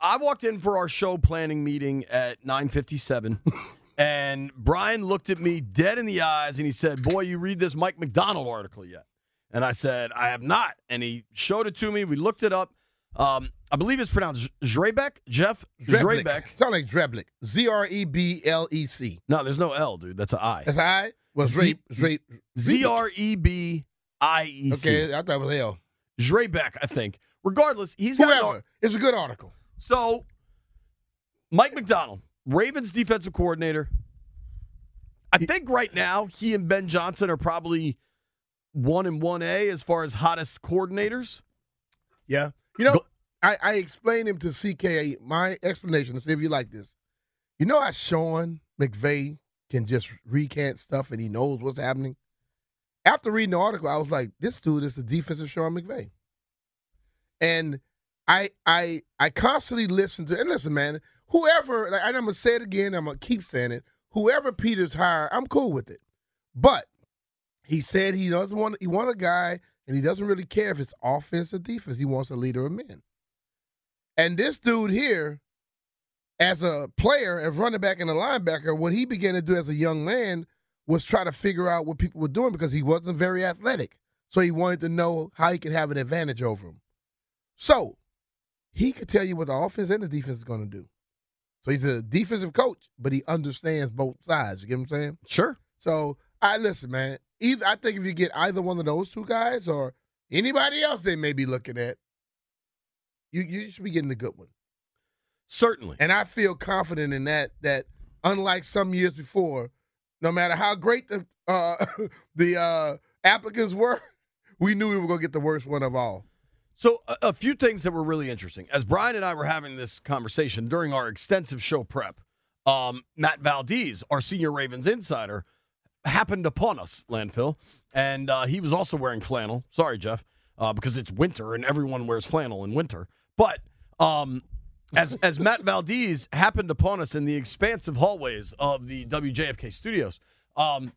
I walked in for our show planning meeting at 9:57, and Brian looked at me dead in the eyes and he said, "Boy, you read this Mike Macdonald article yet?" And I said, "I have not." And he showed it to me. We looked it up. Um, I believe it's pronounced Zrebec, Jeff Dreblick. Zrebec. Sound like Dreblick. Z R E B L E C. No, there's no L, dude. That's an I. That's all right. Was Z- Zre, Zre, Z R E B I E C. Okay, I thought it was L. Zrebec, I think. Regardless, he's got an Whoever. It's a good article. So, Mike Macdonald, Ravens defensive coordinator. I think right now he and Ben Johnson are probably one and one A as far as hottest coordinators. Yeah. You know, Go- I, I explained him to CK. My explanation, to see if you like this. You know how Sean McVay can just recant stuff and he knows what's happening? After reading the article, I was like, this dude is the defensive Sean McVay. And I I I constantly listen to and listen, man, whoever like, I'm gonna say it again, I'm gonna keep saying it. Whoever Peters hire, I'm cool with it. But he said he doesn't want he want a guy and he doesn't really care if it's offense or defense. He wants a leader of men. And this dude here, as a player, as running back and a linebacker, what he began to do as a young man was try to figure out what people were doing because he wasn't very athletic. So he wanted to know how he could have an advantage over them. So he could tell you what the offense and the defense is going to do. So he's a defensive coach, but he understands both sides. You get what I'm saying? Sure. So I listen, man. Either I think if you get either one of those two guys or anybody else they may be looking at, you you should be getting a good one. Certainly. And I feel confident in that. That unlike some years before, no matter how great the uh, the uh, applicants were, we knew we were going to get the worst one of all. So, a, a few things that were really interesting. As Brian and I were having this conversation during our extensive show prep, um, Matt Valdez, our senior Ravens insider, happened upon us, landfill, and uh, he was also wearing flannel. Sorry, Jeff, uh, because it's winter and everyone wears flannel in winter. But um, as as Matt Valdez happened upon us in the expansive hallways of the WJFK studios, um,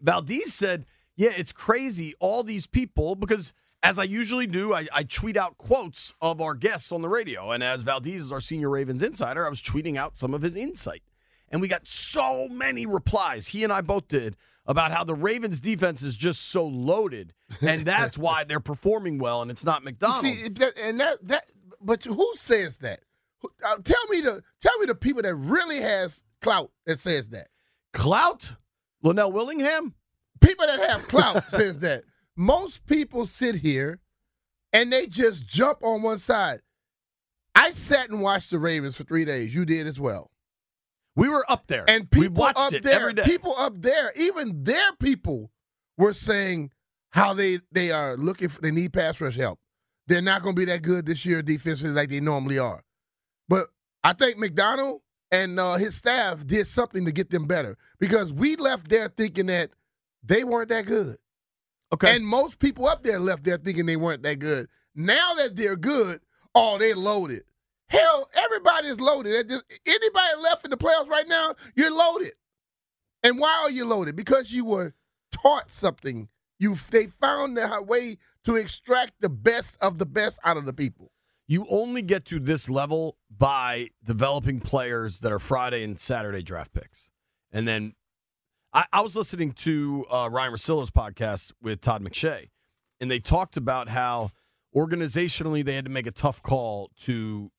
Valdez said, "Yeah, it's crazy. All these people because." As I usually do, I, I tweet out quotes of our guests on the radio. And as Valdez is our senior Ravens insider, I was tweeting out some of his insight. And we got so many replies, he and I both did, about how the Ravens defense is just so loaded. And that's why they're performing well, and it's not Macdonald's. See, that, and that that but who says that? Uh, tell me the tell me the people that really has clout that says that. Clout? Linnell Willingham? People that have clout says that. Most people sit here and they just jump on one side. I sat and watched the Ravens for three days. You did as well. We were up there. And we people up there, people up there, even their people were saying how they they are looking for they need pass rush help. They're not going to be that good this year defensively like they normally are. But I think Macdonald and uh, his staff did something to get them better because we left there thinking that they weren't that good. Okay. And most people up there left there thinking they weren't that good. Now that they're good, oh, they're loaded. Hell, everybody's loaded. Anybody left in the playoffs right now, you're loaded. And why are you loaded? Because you were taught something. You they found the way to extract the best of the best out of the people. you only get to this level by developing players that are Friday and Saturday draft picks. And then I, I was listening to uh, Ryen Russillo's podcast with Todd McShay, and they talked about how organizationally they had to make a tough call to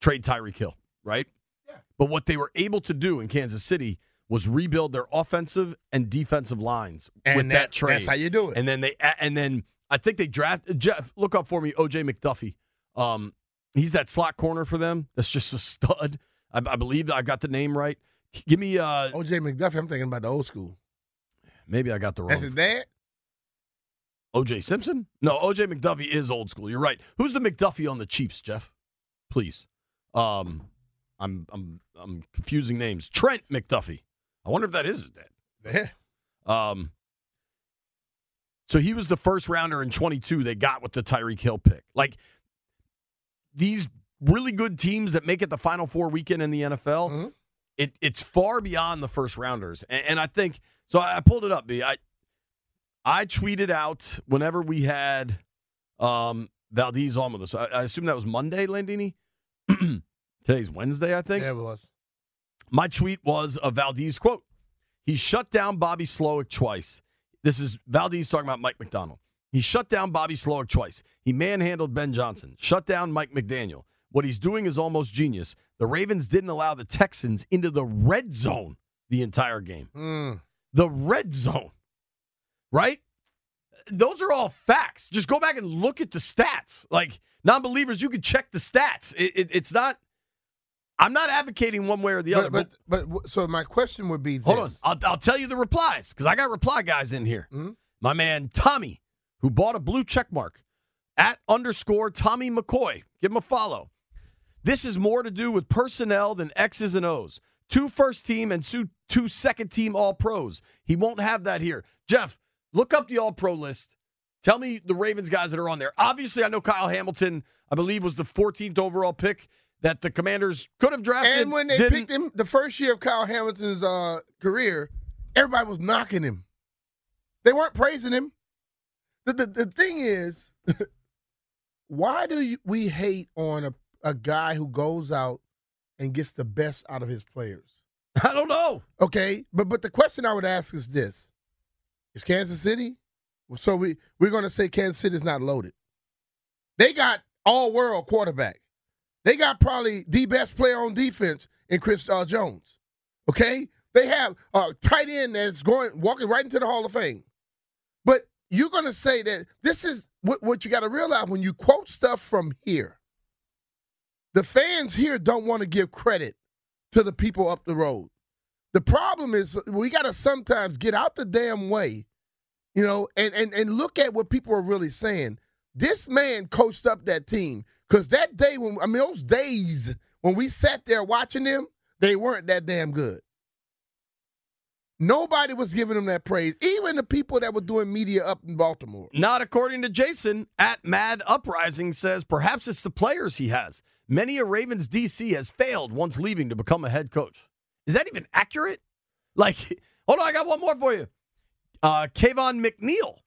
trade Tyreek Hill, right? Yeah. But what they were able to do in Kansas City was rebuild their offensive and defensive lines with that, trade. That's how you do it. And then they and then I think they draft Jeff. Look up for me, OJ McDuffie. Um, he's that slot corner for them. That's just a stud. I, I believe I got the name right. Give me uh, OJ McDuffie, I'm thinking about the old school. maybe I got the wrong. That's his dad? OJ Simpson? No, OJ McDuffie is old school. You're right. Who's the McDuffie on the Chiefs, Jeff? Please. Um, I'm I'm I'm confusing names. Trent McDuffie. I wonder if that is his dad. Yeah. Um, so he was the first rounder in 22 they got with the Tyreek Hill pick. Like these really good teams that make it the Final Four weekend in the NFL, Mhm. It it's far beyond the first rounders. And, and I think so. I, I pulled it up. B. I I tweeted out whenever we had um, Valdez on with us. I, I assume that was Monday, Landini. Today's Wednesday, I think. Yeah, it was. My tweet was a Valdez quote. He shut down Bobby Slowik twice. This is Valdez talking about Mike Macdonald. He shut down Bobby Slowik twice. He manhandled Ben Johnson, shut down Mike McDaniel. What he's doing is almost genius. The Ravens didn't allow the Texans into the red zone the entire game. Mm. The red zone, right? Those are all facts. Just go back and look at the stats. Like non believers, you can check the stats. It, it, it's not. I'm not advocating one way or the other. But, but, but so my question would be this. Hold on. I'll, I'll tell you the replies because I got reply guys in here. Mhm. My man Tommy, who bought a blue check mark at underscore Tommy McCoy. Give him a follow. This is more to do with personnel than X's and O's. Two first team and two, two second team all pros. He won't have that here. Jeff, look up the all pro list. Tell me the Ravens guys that are on there. Obviously, I know Kyle Hamilton, I believe, was the 14th overall pick that the commanders could have drafted. And when they didn't. picked him the first year of Kyle Hamilton's uh, career, everybody was knocking him. They weren't praising him. The, the, the thing is, why do you, we hate on a, a guy who goes out and gets the best out of his players? I don't know. Okay, but but the question I would ask is this: Is Kansas City? So we we're going to say Kansas City is not loaded. They got all world quarterback. They got probably the best player on defense in Chris uh, Jones. Okay, they have a tight end that's going walking right into the Hall of Fame. But you're going to say that this is what, what you got to realize when you quote stuff from here. The fans here don't want to give credit to the people up the road. The problem is we got to sometimes get out the damn way, you know, and, and, and look at what people are really saying. This man coached up that team because that day when I mean those days when we sat there watching them, they weren't that damn good. Nobody was giving them that praise, even the people that were doing media up in Baltimore. Not according to Jason at Mad Uprising says perhaps it's the players he has. Many a Ravens DC has failed once leaving to become a head coach. Is that even accurate? Like, hold on, I got one more for you. Uh, Kayvon McNeil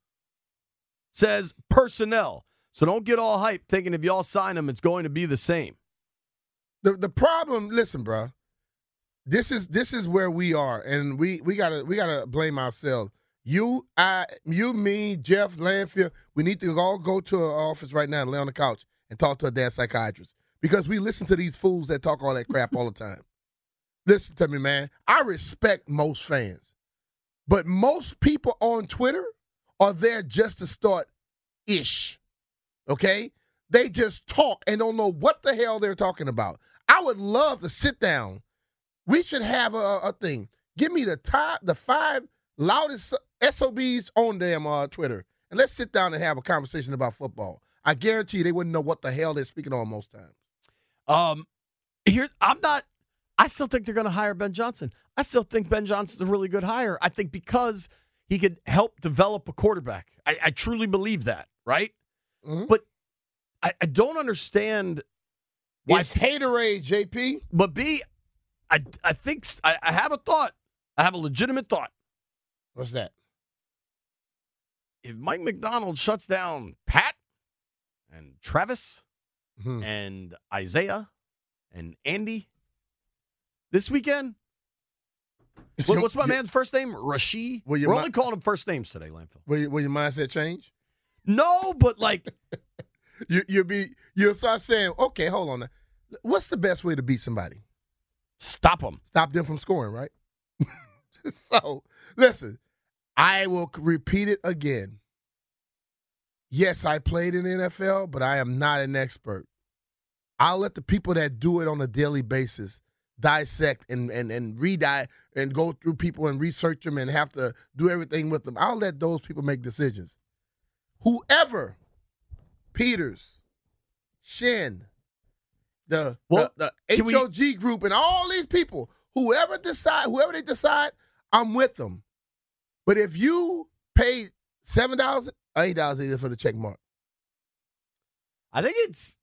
says personnel. So don't get all hyped thinking if y'all sign him, it's going to be the same. The the problem, listen, bro. This is this is where we are, and we we gotta we gotta blame ourselves. You, I, you, me, Jeff Landfield. We need to all go to our office right now and lay on the couch and talk to a damn psychiatrist because we listen to these fools that talk all that crap all the time. Listen to me, man. I respect most fans, but most people on Twitter are there just to start ish. Okay? They just talk and don't know what the hell they're talking about. I would love to sit down. We should have a, a thing. Give me the top, the five loudest SOBs on them uh, Twitter, and let's sit down and have a conversation about football. I guarantee you they wouldn't know what the hell they're speaking on most times. Um, here I'm not. I still think they're going to hire Ben Johnson. I still think Ben Johnson's a really good hire. I think because he could help develop a quarterback. I, I truly believe that, right? Mhm. But I, I don't understand why. It's haterade, JP. but B, I I think I have a thought. I have a legitimate thought. What's that? If Mike Macdonald shuts down Pat and Travis Mhm. and Isaiah and Andy this weekend. What, what's my man's first name? Well, We're only calling him first names today, Landfill. Will, you, will your mindset change? No, but like, You you'll be you'll start saying, okay, hold on. Now. What's the best way to beat somebody? stop them. stop them from scoring, right? so, listen, I will repeat it again. Yes, I played in the NFL, but I am not an expert. I'll let the people that do it on a daily basis dissect and and and read and go through people and research them and have to do everything with them. I'll let those people make decisions. Whoever, Peters, Shin, the Well, the, the we- HOG group, and all these people, whoever decide, whoever they decide, I'm with them. But if you pay seven dollars, eight dollars either for the check mark, I think it's.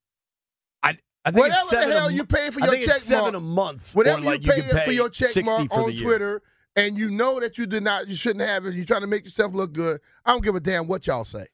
I I think whatever it's seven the hell you pay for your think check it's seven mark, a month. whatever like you pay, can pay for your check mark on. Twitter, and you know that you did not, you shouldn't have it. You're trying to make yourself look good. I don't give a damn what y'all say.